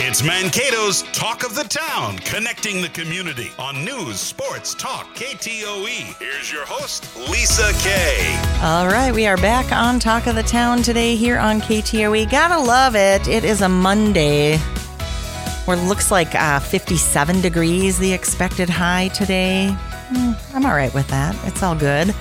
It's Mankato's Talk of the Town, connecting the community on news, sports, talk, KTOE. Here's your host, Lisa Kay. All right, we are back on Talk of the Town today here on KTOE. Gotta love it. It is a Monday where it looks like uh, 57 degrees, the expected high today. Hmm, I'm all right with that. It's all good.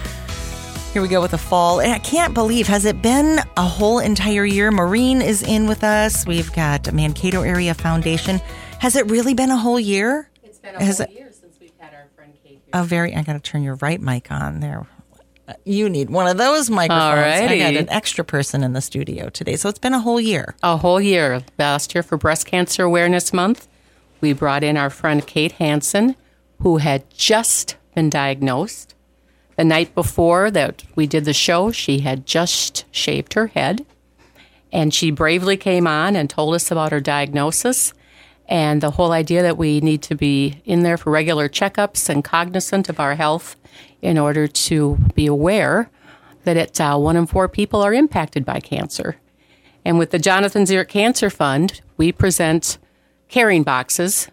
Here we go with the fall. And I can't believe, has it been a whole entire year? Maureen is in with us. We've got Mankato Area Foundation. Has it really been a whole year? It's been a Has whole it- year since we've had our friend Kate here. A very, I got to turn your right mic on there. Uh, you need one of those microphones. I got an extra person in the studio today. So it's been a whole year. a whole year. Last year for Breast Cancer Awareness Month, we brought in our friend Kate Hansen, who had just been diagnosed. The night before that we did the show, she had just shaved her head. And she bravely came on and told us about her diagnosis and the whole idea that we need to be in there for regular checkups and cognizant of our health in order to be aware that it, uh, one in four people are impacted by cancer. And with the Jonathan Zirk Cancer Fund, we present caring boxes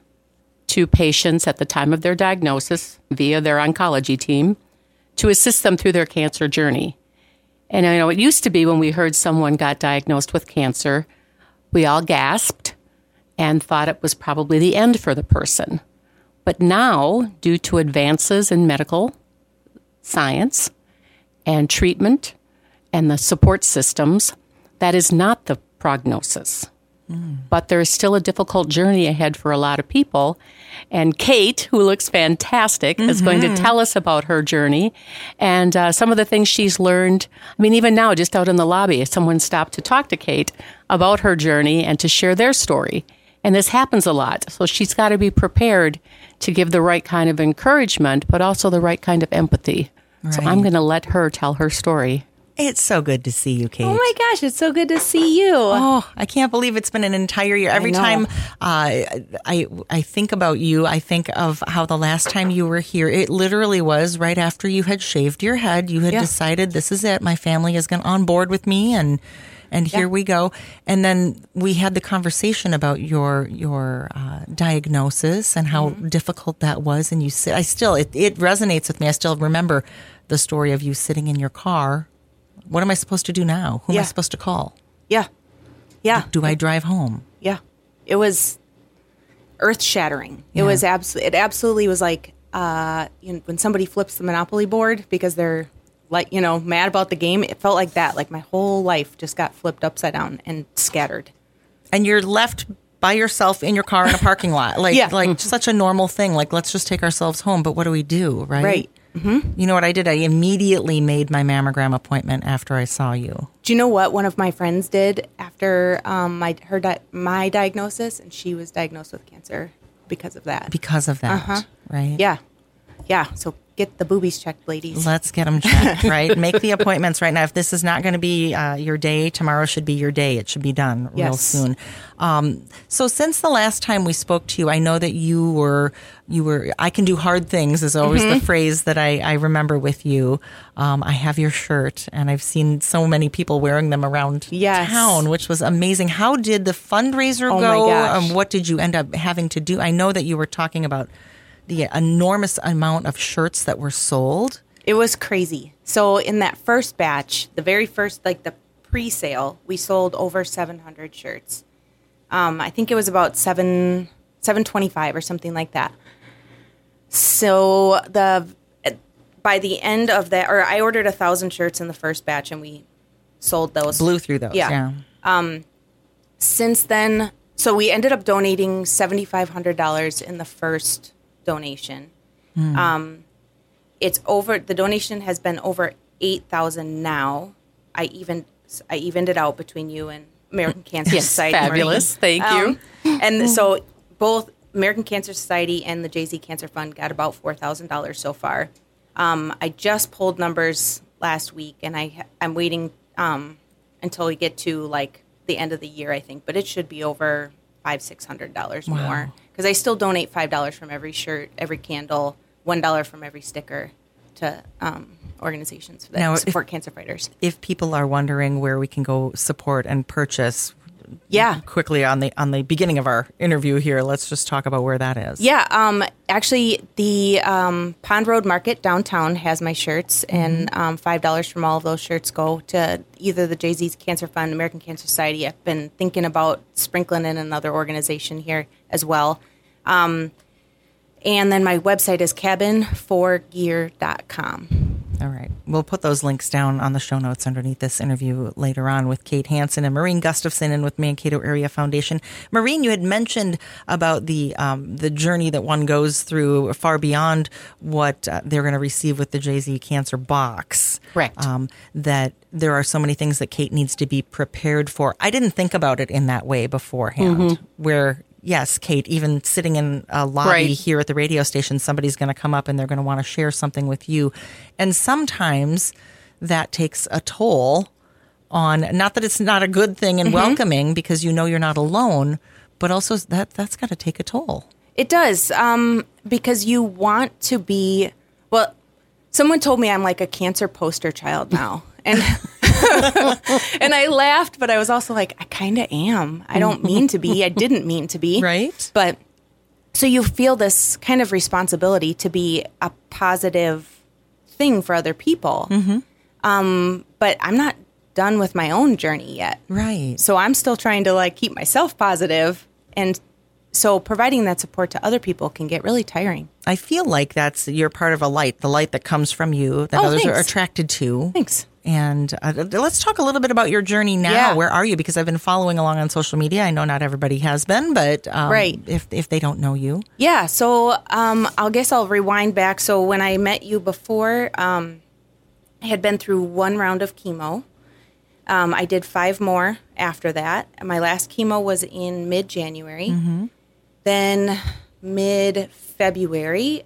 to patients at the time of their diagnosis via their oncology team to assist them through their cancer journey. And I know it used to be when we heard someone got diagnosed with cancer, we all gasped and thought it was probably the end for the person. But now, due to advances in medical science and treatment and the support systems, that is not the prognosis. But there is still a difficult journey ahead for a lot of people. And Kate, who looks fantastic, is going to tell us about her journey and uh, some of the things she's learned. I mean, even now, just out in the lobby, someone stopped to talk to Kate about her journey and to share their story. And this happens a lot. So she's got to be prepared to give the right kind of encouragement, but also the right kind of empathy. So I'm going to let her tell her story. It's so good to see you, Kate. Oh my gosh, it's so good to see you. Oh, I can't believe it's been an entire year. Every time uh, I I think about you, I think of how the last time you were here, it literally was right after you had shaved your head. You had Yeah. decided this is it. My family is going on board with me, and and here we go. And then we had the conversation about your your uh, diagnosis and how Mm-hmm. difficult that was. And you said, I still it, it resonates with me. I still remember the story of you sitting in your car. What am I supposed to do now? Who am I supposed to call? Yeah. Yeah. Do I drive home? Yeah. It was earth shattering. It was absolutely, it absolutely was like, uh, you know, when somebody flips the Monopoly board because they're like, you know, mad about the game, it felt like that. Like my whole life just got flipped upside down and scattered. and you're left by yourself in your car in a parking lot like Yeah. like such a normal thing like let's just take ourselves home but what do we do right Right. You know what i did? I immediately made my mammogram appointment after i saw you. Do you know what one of my friends did after um, my her di- my diagnosis, and she was diagnosed with cancer because of that. because of that right? Yeah, yeah. So get the boobies checked, ladies. Let's get them checked, right? Make the appointments right now. If this is not going to be uh, your day, tomorrow should be your day. It should be done real soon. Um, so, since the last time we spoke to you, I know that you were you were. I can do hard things is always Mm-hmm. the phrase that I, I remember with you. Um, I have your shirt, and I've seen so many people wearing them around Yes. town, which was amazing. How did the fundraiser Oh go? Um, what did you end up having to do? I know that you were talking about the enormous amount of shirts that were sold. It was crazy. So in that first batch, the very first, like the pre-sale, we sold over 700 shirts. Um, I think it was about seven, 725 or something like that. So the by the end of that, or I ordered a thousand shirts in the first batch, and we sold those. Blew through those. Yeah. Since then, so we ended up donating seventy five hundred dollars in the first donation. Um, it's over. The donation has been over eight thousand now. I even I evened it out between you and American Cancer Yes, Society. fabulous. Thank you. Um, and so both American Cancer Society and the JZ Cancer Fund got about four thousand dollars so far. Um, I just pulled numbers last week, and I I'm waiting um, until we get to like the end of the year, I think. But it should be over five six hundred dollars more because I still donate five dollars from every shirt, every candle, one dollar from every sticker to um, organizations that Now, if- support cancer fighters. If people are wondering where we can go support and purchase, Yeah. quickly on the on the beginning of our interview here. Let's just talk about where that is. Yeah, um, actually, the um, Pond Road Market downtown has my shirts, and um, five dollars from all of those shirts go to either the JZ's Cancer Fund, American Cancer Society. I've been thinking about sprinkling in another organization here as well. Um, and then my website is cabin4gear.com. All right. We'll put those links down on the show notes underneath this interview later on with Kate Hansen and Maureen Gustafson and with Mankato Area Foundation. Maureen, you had mentioned about the um, the journey that one goes through far beyond what uh, they're going to receive with the JZ Cancer Box. Correct. Um, that there are so many things that Kate needs to be prepared for. I didn't think about it in that way beforehand, where yes, Kate, even sitting in a lobby Right. here at the radio station, somebody's going to come up and they're going to want to share something with you. And sometimes that takes a toll on, not that it's not a good thing and welcoming because you know you're not alone, but also that that's got to take a toll. It does, um, because you want to be. Well, someone told me I'm like a cancer poster child now, and and I laughed, but I was also like, I kind of am. I don't mean to be. I didn't mean to be. Right. But so you feel this kind of responsibility to be a positive thing for other people. Um, but I'm not done with my own journey yet. Right. So I'm still trying to like keep myself positive and so providing that support to other people can get really tiring. I feel like that's you're part of a light, the light that comes from you that Oh, others are attracted to. Thanks. And uh, let's talk a little bit about your journey now. Yeah. Where are you? Because I've been following along on social media. I know not everybody has been, but um, Right. if if they don't know you, Yeah, so um, I'll guess I'll rewind back. So when I met you before, um, I had been through one round of chemo. Um, I did five more after that. My last chemo was in mid January. Then mid February, I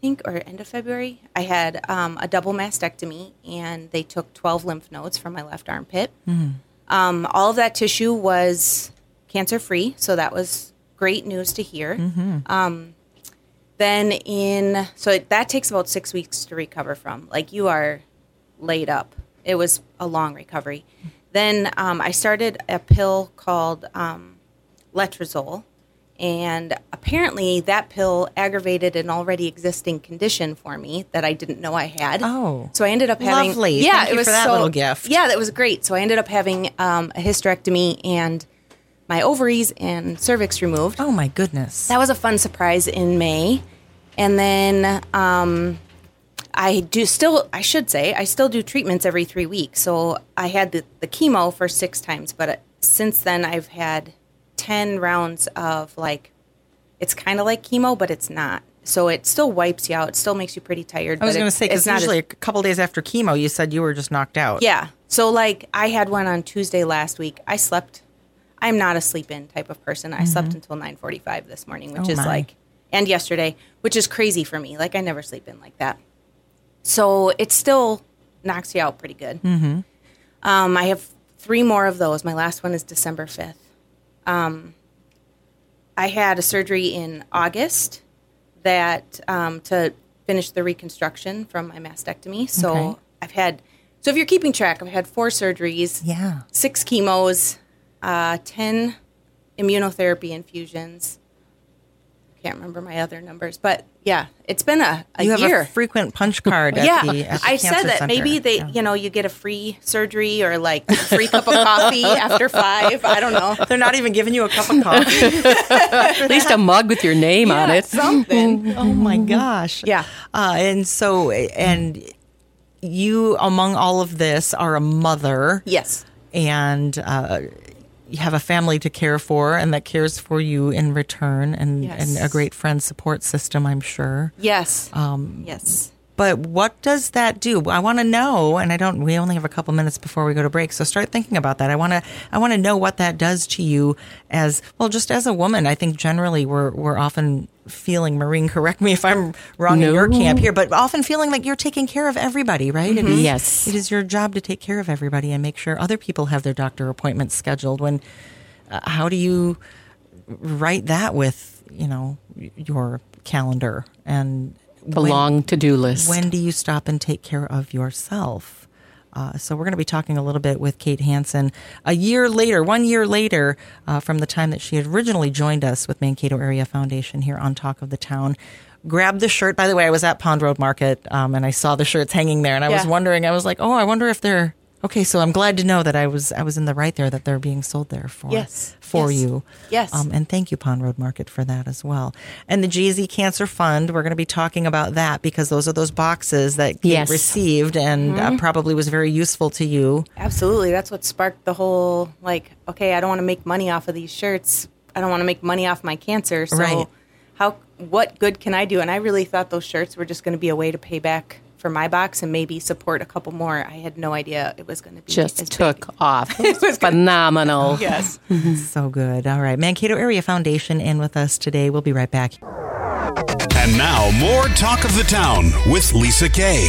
think, or end of February, I had um, a double mastectomy, and they took 12 lymph nodes from my left armpit. Um, all of that tissue was cancer free, so that was great news to hear. Um, then in so it, that takes about six weeks to recover from. Like you are laid up. It was a long recovery. Then um, I started a pill called um, letrozole, and apparently that pill aggravated an already existing condition for me that I didn't know I had. Oh. so I ended up having Lovely. Yeah, Thank it you was for that so- little gift. Yeah, that was great. So I ended up having um, a hysterectomy and my ovaries and cervix removed. oh my goodness, That was a fun surprise in May. And then um, I do still, I should say, I still do treatments every three weeks. So I had the, the chemo for six times, but since then I've had 10 rounds of like, it's kind of like chemo, but it's not. So it still wipes you out. It still makes you pretty tired. I was going to say because it's as- usually a couple days after chemo, you said you were just knocked out. yeah. So like I had one on Tuesday last week. I slept. I'm not a sleep in type of person. I slept until 9:45 this morning, which Mm-hmm. Oh, is my. like and yesterday, which is crazy for me. Like I never sleep in like that. So it still knocks you out pretty good. Mm-hmm. Um, I have three more of those. My last one is December 5th. Um, I had a surgery in August that um, to finish the reconstruction from my mastectomy. So Okay. I've had. So if you're keeping track, I've had four surgeries Yeah. six chemos, uh, 10 immunotherapy infusions. Can't remember my other numbers, but yeah, it's been a, a you have year. a frequent punch card at yeah, the, at the I said that center. maybe they, Yeah. you know, you get a free surgery or like a free cup of coffee after five. I don't know. They're not even giving you a cup of coffee. At least a mug with your name on it. something. oh my gosh. Yeah. Uh, and so, and you, among all of this, are a mother yes. and uh, you have a family to care for and that cares for you in return and, Yes. and a great friend support system, I'm sure. Yes. Um, yes. But what does that do? I want to know, and I don't. We only have a couple minutes before we go to break, so start thinking about that. I want to. I want to know what that does to you as well. Just as a woman, I think generally we're we're often feeling. Maureen, correct me if I'm wrong in your camp here, but often feeling like you're taking care of everybody, right? It is- Yes. it is your job to take care of everybody and make sure other people have their doctor appointments scheduled. When, uh, how do you write that with you know your calendar and The when- long to do list. when do you stop and take care of yourself? Uh, so we're going to be talking a little bit with Kate Hansen a year later, one year later, uh, from the time that she had originally joined us with Mankato Area Foundation here on Talk of the Town. Grabbed the shirt. By the way, I was at Pond Road Market um, and I saw the shirts hanging there, and I was wondering. I was like, oh, I wonder if they're okay. So I'm glad to know that I was I was in the right there. That they're being sold there for Yes. for Yes. you. Yes. Um, and thank you, Pond Road Market, for that as well. And the JZ Cancer Fund, we're going to be talking about that because those are those boxes that Yes. received and Mm-hmm. uh, probably was very useful to you. Absolutely. That's what sparked the whole like, okay, I don't want to make money off of these shirts. I don't want to make money off my cancer. So Right. how what good can I do? And I really thought those shirts were just going to be a way to pay back for my box and maybe support a couple more. I had no idea it was going to be Just as big. took off. It was phenomenal. Yes. So good. All right. Mankato Area Foundation in with us today. We'll be right back. And now, more Talk of the Town with Lisa Kay.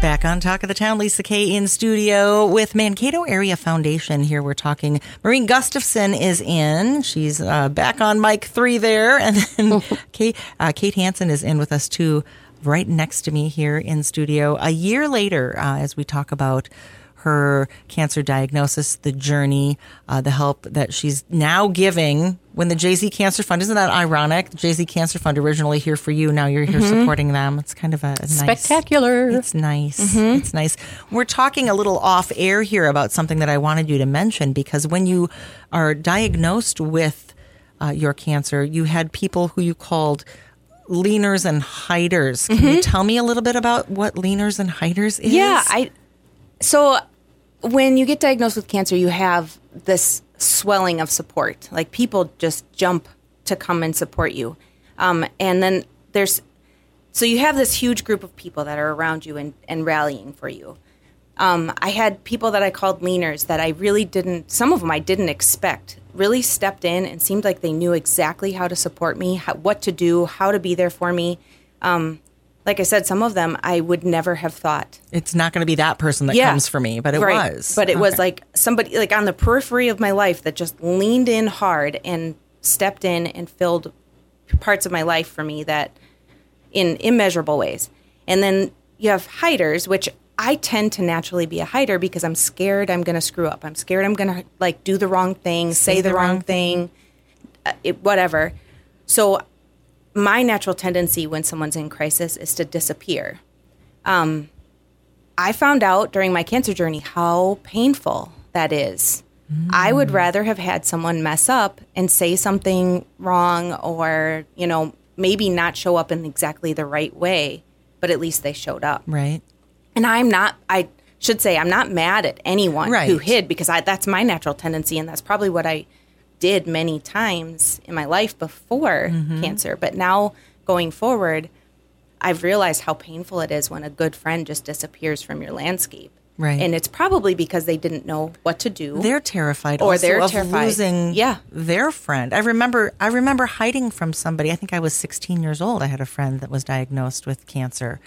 Back on Talk of the Town, Lisa Kay in studio with Mankato Area Foundation. Here we're talking. Maureen Gustafson is in. She's uh, back on mic three there. And then Kate, uh, Kate Hansen is in with us too, right next to me here in studio. A year later, uh, as we talk about her cancer diagnosis, the journey, uh, the help that she's now giving when the JZ Cancer Fund, isn't that ironic? The JZ Cancer Fund originally here for you. Now you're here supporting them. It's kind of a, a nice, Spectacular. it's nice. It's nice. We're talking a little off air here about something that I wanted you to mention because when you are diagnosed with uh, your cancer, you had people who you called leaners and hiders. Can you tell me a little bit about what leaners and hiders is? Yeah, I so when you get diagnosed with cancer, you have this swelling of support. Like people just jump to come and support you. Um, and then there's so you have this huge group of people that are around you and, and rallying for you. Um, I had people that I called leaners that I really didn't, some of them I didn't expect, really stepped in and seemed like they knew exactly how to support me, how, what to do, how to be there for me. Um, like I said, some of them I would never have thought It's not going to be that person that comes for me, but it Right. was. But it was like somebody like on the periphery of my life that just leaned in hard and stepped in and filled parts of my life for me that in immeasurable ways. And then you have hiders, which I tend to naturally be a hider because I'm scared I'm going to screw up. I'm scared I'm going to like do the wrong thing, say, the, wrong thing, uh, it, whatever. So my natural tendency when someone's in crisis is to disappear. I found out during my cancer journey how painful that is. I would rather have had someone mess up and say something wrong or, you know, maybe not show up in exactly the right way, but at least they showed up. right. And I'm not, I should say, I'm not mad at anyone who hid because I, that's my natural tendency. And that's probably what I did many times in my life before Mm-hmm. cancer. But now going forward, I've realized how painful it is when a good friend just disappears from your landscape. Right. And it's probably because they didn't know what to do. They're terrified Or they're of terrified. losing Yeah. their friend. I remember I remember hiding from somebody. I think I was 16 years old. I had a friend that was diagnosed with cancer.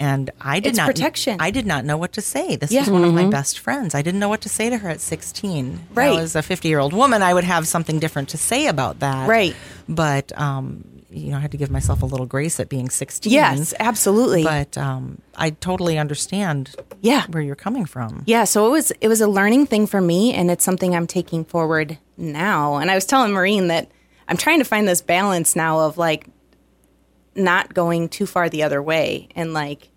And I did It's not protection. I did not know what to say. This Yeah. was one of my best friends. I didn't know what to say to her at 16. Right. As a 50-year-old woman, I would have something different to say about that. Right. But um, you know, I had to give myself a little grace at being 16. yes, absolutely. But um, I totally understand Yeah. where you're coming from. Yeah, so it was it was a learning thing for me and it's something I'm taking forward now. And I was telling Maureen that I'm trying to find this balance now of like not going too far the other way and like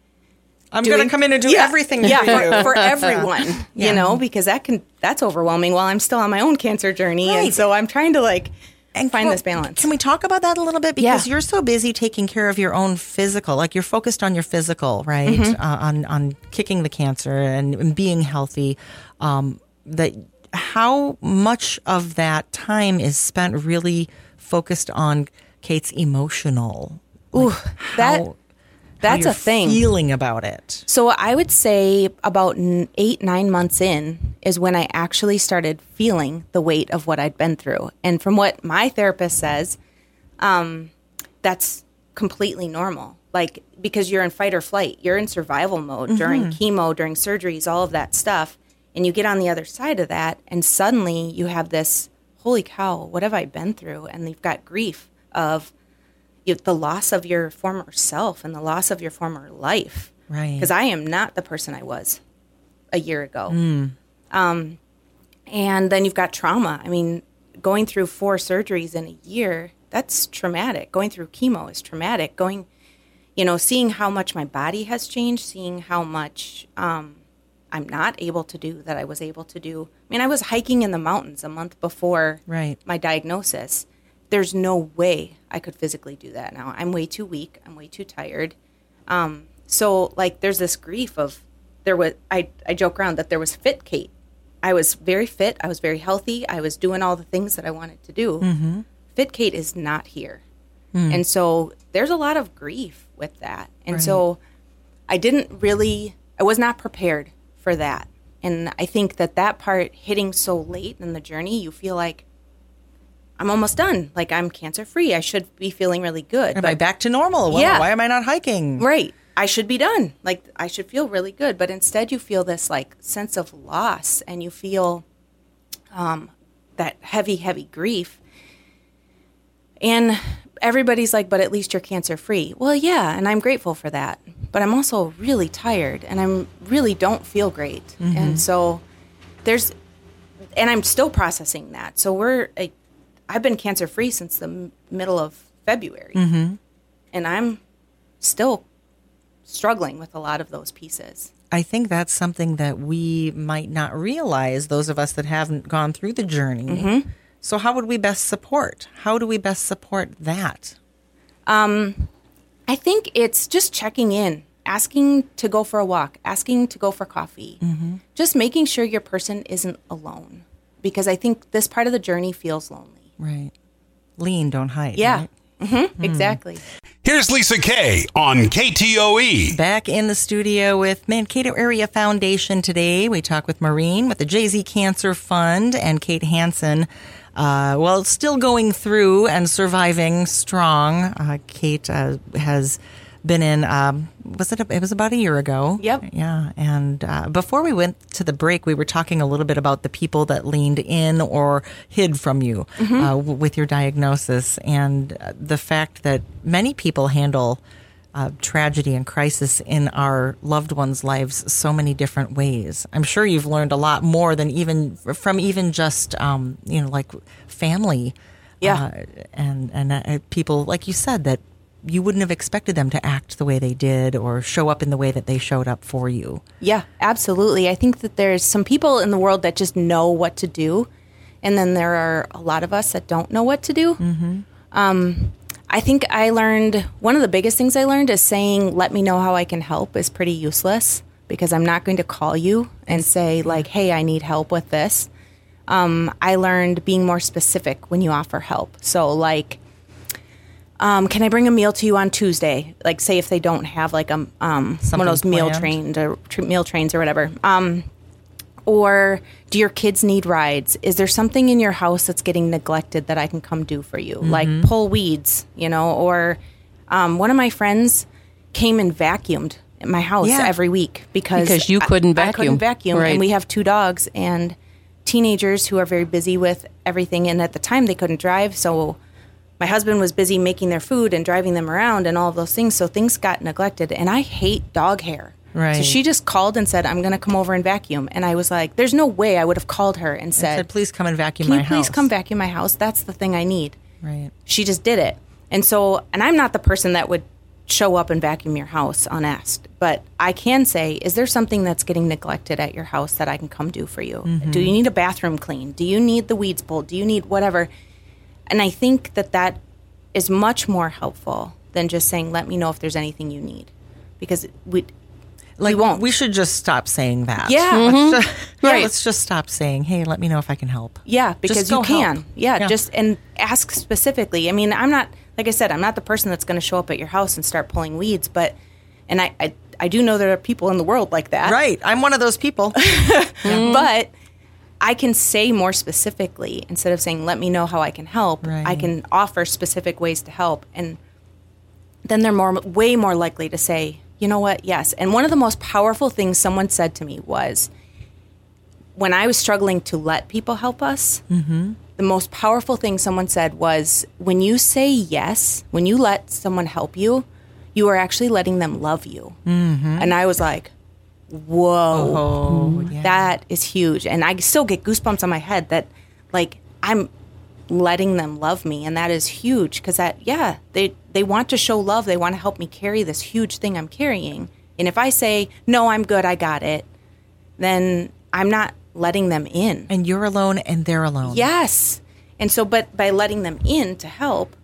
I'm going to come in and do Yeah, everything yeah, for for, everyone, Yeah. you know, because that can that's overwhelming while I'm still on my own cancer journey. Right. And so I'm trying to like and find co- this balance. Can we talk about that a little bit? Because Yeah. you're so busy taking care of your own physical, like you're focused on your physical, right? Mm-hmm. Uh, on on kicking the cancer and, and being healthy. Um, that how much of that time is spent really focused on Kate's emotional? Like that- how that's a thing. Feeling about it. So I would say about eight, nine months in is when I actually started feeling the weight of what I'd been through. And from what my therapist says, um, that's completely normal. Like, because you're in fight or flight, you're in survival mode during chemo, during surgeries, all of that stuff. And you get on the other side of that, and suddenly you have this holy cow, what have I been through? And you've got grief of you, the loss of your former self and the loss of your former life Right. because I am not the person I was a year ago. Um, and then you've got trauma. I mean, going through four surgeries in a year, that's traumatic. Going through chemo is traumatic. Going, you know, seeing how much my body has changed, seeing how much um, I'm not able to do that I was able to do. I mean, I was hiking in the mountains a month before Right. my diagnosis. There's no way I could physically do that now. I'm way too weak. I'm way too tired. Um, so like, there's this grief of there was. I I joke around that there was fit Kate. I was very fit. I was very healthy. I was doing all the things that I wanted to do. Fit Kate is not here, and so there's a lot of grief with that. And so I didn't really. I was not prepared for that. And I think that that part hitting so late in the journey, you feel like I'm almost done. Like I'm cancer free. I should be feeling really good. Am I back to normal? Well, Yeah. Why am I not hiking? Right. I should be done. Like I should feel really good, but instead you feel this like sense of loss and you feel um, that heavy, heavy grief. And everybody's like, but at least you're cancer free. Well, yeah, and I'm grateful for that. But I'm also really tired and I'm really don't feel great. And so there's, and I'm still processing that. So we're, like, I've been cancer free since the m- middle of February. Mm-hmm. And I'm still struggling with a lot of those pieces. I think that's something that we might not realize, those of us that haven't gone through the journey. Mm-hmm. So, how would we best support? How do we best support that? Um, I think it's just checking in, asking to go for a walk, asking to go for coffee, mm-hmm. just making sure your person isn't alone. Because I think this part of the journey feels lonely. Right. Lean, don't hide. Yeah, right? hmm exactly. Here's Lisa Kay on. KTOE. Back in the studio with Mankato Area Foundation today. We talk with Maureen with the JZ Cancer Fund and Kate Hansen. Uh, well, still going through and surviving strong. Uh, Kate uh, has been in. Um, was it? A, it was about a year ago. Yep. Yeah. And uh, before we went to the break, we were talking a little bit about the people that leaned in or hid from you uh, w- with your diagnosis, and uh, the fact that many people handle uh, tragedy and crisis in our loved ones' lives so many different ways. I'm sure you've learned a lot more than even from even just um, you know like family, Yeah. uh, and and uh, people like you said that you wouldn't have expected them to act the way they did or show up in the way that they showed up for you. Yeah, absolutely. I think that there's some people in the world that just know what to do, and then there are a lot of us that don't know what to do. Mm-hmm. Um, I think I learned one of the biggest things I learned is saying, "Let me know how I can help" is pretty useless because I'm not going to call you and say like, "Hey, I need help with this." Um, I learned being more specific when you offer help. So like um, can I bring a meal to you on Tuesday? Like, say if they don't have like a um, one of those meal trained or tr- meal trains or whatever. Um, or do your kids need rides? Is there something in your house that's getting neglected that I can come do for you? Like pull weeds, you know? Or um, one of my friends came and vacuumed at my house Yeah. every week because Because you couldn't I, couldn't vacuum. vacuum, Right. and we have two dogs and teenagers who are very busy with everything. And at the time, they couldn't drive, so my husband was busy making their food and driving them around and all of those things. So things got neglected. And I hate dog hair. Right. So she just called and said, I'm going to come over and vacuum. And I was like, there's no way I would have called her and said, said, please come and vacuum Can my you please house." come vacuum my house? That's the thing I need. Right. She just did it. And so, and I'm not the person that would show up and vacuum your house unasked, but I can say, is there something that's getting neglected at your house that I can come do for you? Mm-hmm. Do you need a bathroom clean? Do you need the weeds pulled? Do you need whatever? And I think that that is much more helpful than just saying, let me know if there's anything you need. Because we, Like we won't. We should just stop saying that. Yeah. Let's mm-hmm. just, yeah, Right. Let's just stop saying, "Hey, let me know if I can help." Yeah, because you can. Yeah, Yeah. just and ask specifically. I mean, I'm not like I said, I'm not the person that's going to show up at your house and start pulling weeds, but and I, I I do know there are people in the world like that. Right. I'm one of those people. But I can say more specifically instead of saying let me know how I can help. I can offer specific ways to help and then they're more way more likely to say, "You know what? Yes." And one of the most powerful things someone said to me was when I was struggling to let people help us, mm-hmm. the most powerful thing someone said was when you say yes, when you let someone help you, you are actually letting them love you. Mm-hmm. And I was like, whoa, Oh, yeah. that is huge. And I still get goosebumps on my head that, like, I'm letting them love me, and that is huge because that, yeah, they they want to show love. They want to help me carry this huge thing I'm carrying. And if I say no, I'm good, I got it, then I'm not letting them in. and you're alone and they're alone. Yes. And so, but by letting them in to help,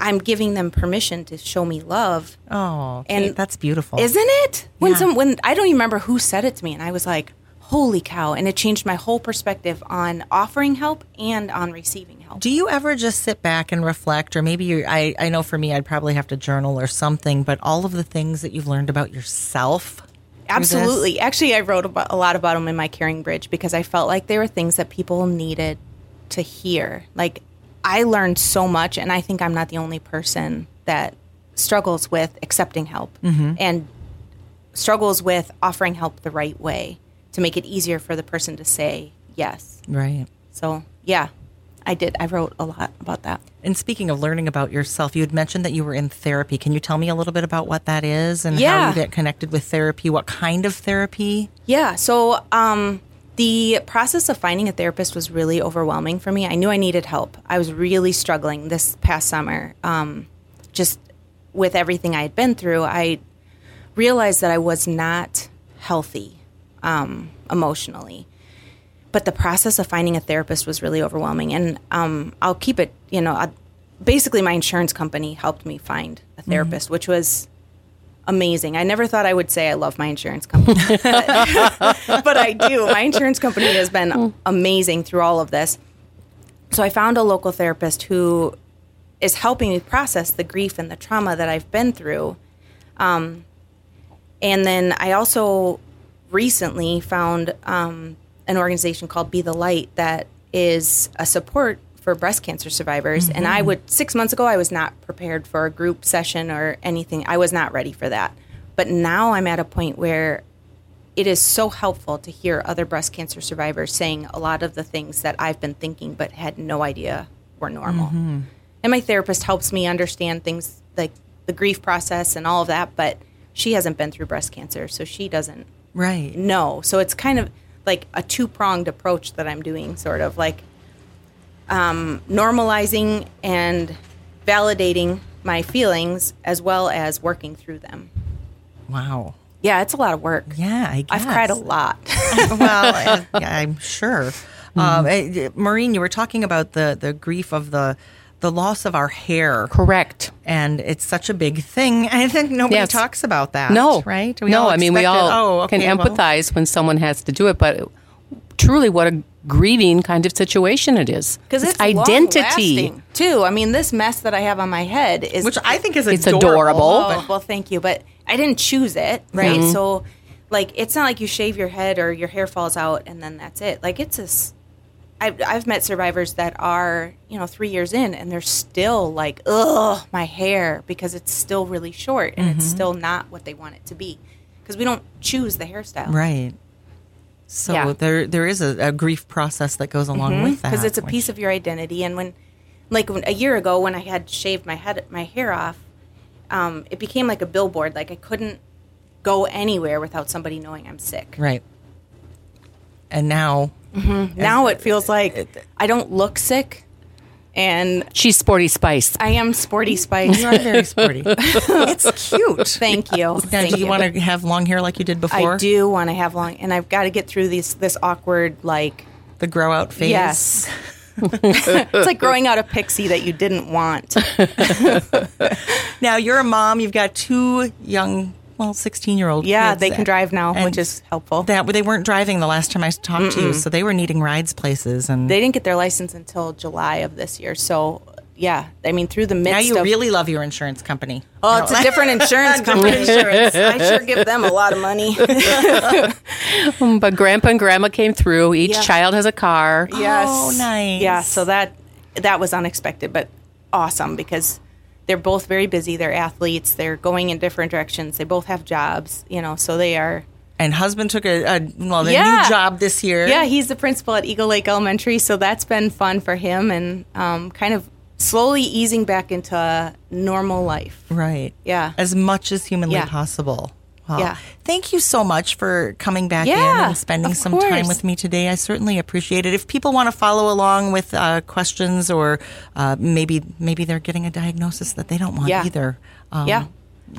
I'm giving them permission to show me love. Oh, And- Kate, that's beautiful. Isn't it? When Yeah. some when I don't even remember who said it to me, and I was like, "Holy cow!" And it changed my whole perspective on offering help and on receiving help. Do you ever just sit back and reflect, or maybe you I, I know for me, I'd probably have to journal or something, but all of the things that you've learned about yourself? Absolutely. Actually, I wrote about, a lot about them in my CaringBridge because I felt like they were things that people needed to hear. Like, I learned so much, and I think I'm not the only person that struggles with accepting help and struggles with offering help the right way to make it easier for the person to say yes. Right. So, yeah, I did. I wrote a lot about that. And speaking of learning about yourself, you had mentioned that you were in therapy. Can you tell me a little bit about what that is and how you get connected with therapy? What kind of therapy? Yeah. So um, the process of finding a therapist was really overwhelming for me. I knew I needed help. I was really struggling this past summer. Um, just with everything I had been through, I realized that I was not healthy um, emotionally. But the process of finding a therapist was really overwhelming. And um, I'll keep it, you know, I, basically, my insurance company helped me find a therapist, which was amazing. I never thought I would say I love my insurance company, but I do. My insurance company has been amazing through all of this. So I found a local therapist who is helping me process the grief and the trauma that I've been through. Um, and then I also recently found um, an organization called Be the Light that is a support for breast cancer survivors. And I mm-hmm. would, six months ago, I was not prepared for a group session or anything. I was not ready for that. But now I'm at a point where it is so helpful to hear other breast cancer survivors saying a lot of the things that I've been thinking but had no idea were normal. Mm-hmm. And my therapist helps me understand things like the grief process and all of that, but she hasn't been through breast cancer, so she doesn't Right. know. So it's kind of like a two pronged approach that I'm doing, sort of like um, normalizing and validating my feelings as well as working through them. Wow. Yeah, it's a lot of work. Yeah, I guess. I've cried a lot. well, uh, yeah, I'm sure. Um, eh, Maureen, you were talking about the the grief of the the loss of our hair, Correct. and it's such a big thing. I think nobody Yes. talks about that. No, right? no, I mean we expect it- all oh, can okay, well, empathize when someone has to do it, but truly, what a grieving kind of situation it is. Because it's identity. too. I mean, this mess that I have on my head is which I think is It's adorable. adorable. Oh, well, thank you, but I didn't choose it, right? Mm-hmm. So, like, it's not like you shave your head or your hair falls out and then that's it. Like, it's this. I've, I've met survivors that are, you know, three years in and they're still like, ugh, my hair, because it's still really short and Mm-hmm. it's still not what they want it to be. Because we don't choose the hairstyle. Right. So Yeah. there there is a, a grief process that goes along with that. because it's a piece of your identity. And when, like when, a year ago, when I had shaved my head, my hair off, um, it became like a billboard. Like I couldn't go anywhere without somebody knowing I'm sick. right. And now, Now it feels like I don't look sick, and She's sporty spice. I am sporty spice. you are very sporty. it's cute. Thank you. Now, Thank do you, want to have long hair like you did before? I do want to have long, and I've got to get through this this awkward like. The grow out phase. Yes. it's like growing out a pixie that you didn't want. Now you're a mom. You've got two young, well, 16 year old. Yeah, kids. they can drive now, which is helpful. That they weren't driving the last time I talked to you, so they were needing rides places, and they didn't get their license until July of this year. So yeah, I mean through the midst now you of really love your insurance company. oh, it's a different insurance company. insurance. I sure give them a lot of money. Mm, but grandpa and grandma came through. Each Yeah. child has a car. yes, Oh, nice. Yeah, so that that was unexpected, but awesome because they're both very busy. They're athletes. They're going in different directions. They both have jobs. You know, so they are. And husband took a, a well, a Yeah. new job this year. Yeah, he's the principal at Eagle Lake Elementary, so that's been fun for him and um, kind of slowly easing back into normal life. right. Yeah. as much as humanly Yeah. possible. Well, Yeah. Thank you so much for coming back in and spending some time with me today. I certainly appreciate it. If people want to follow along with uh, questions or uh, maybe maybe they're getting a diagnosis that they don't want Yeah. either. Um, yeah.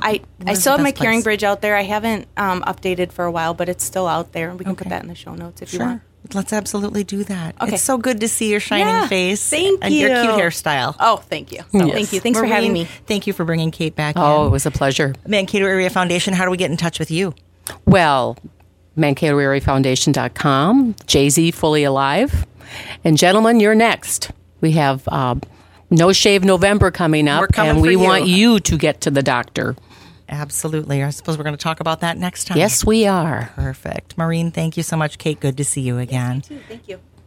I, I still have my best Caring? Bridge out there. I haven't um, updated for a while, but it's still out there. and We can put that in the show notes if you want. Let's absolutely do that. Okay. It's so good to see your shining Yeah, face thank and your cute hairstyle. Oh, thank you. Thank you. Thanks for having me. Thank you for bringing Kate back Oh, it was a pleasure. Mankato Area Foundation, how do we get in touch with you? Well, MankatoAreaFoundation.com, JZ Fully Alive. And gentlemen, you're next. We have um, No Shave November coming up, We're coming and we you. want you to get to the doctor. Absolutely. I suppose we're going to talk about that next time. Yes, we are. Perfect. Maureen, thank you so much. Kate, good to see you again. Thank you.